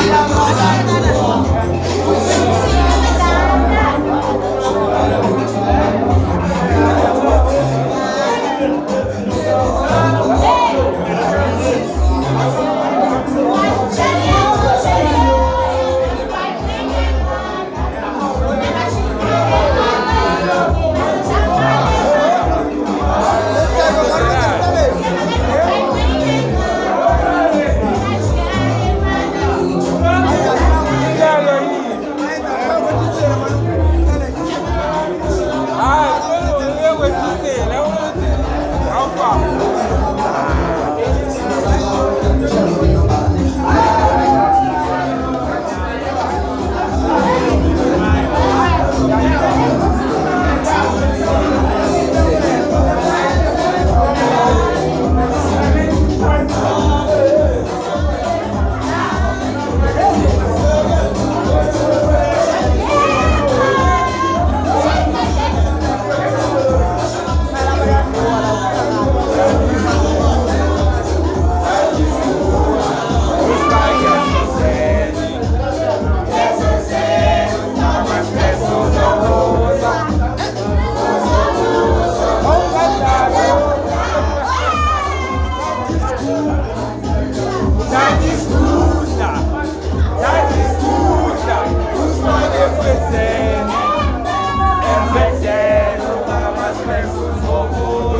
一二三 Lord.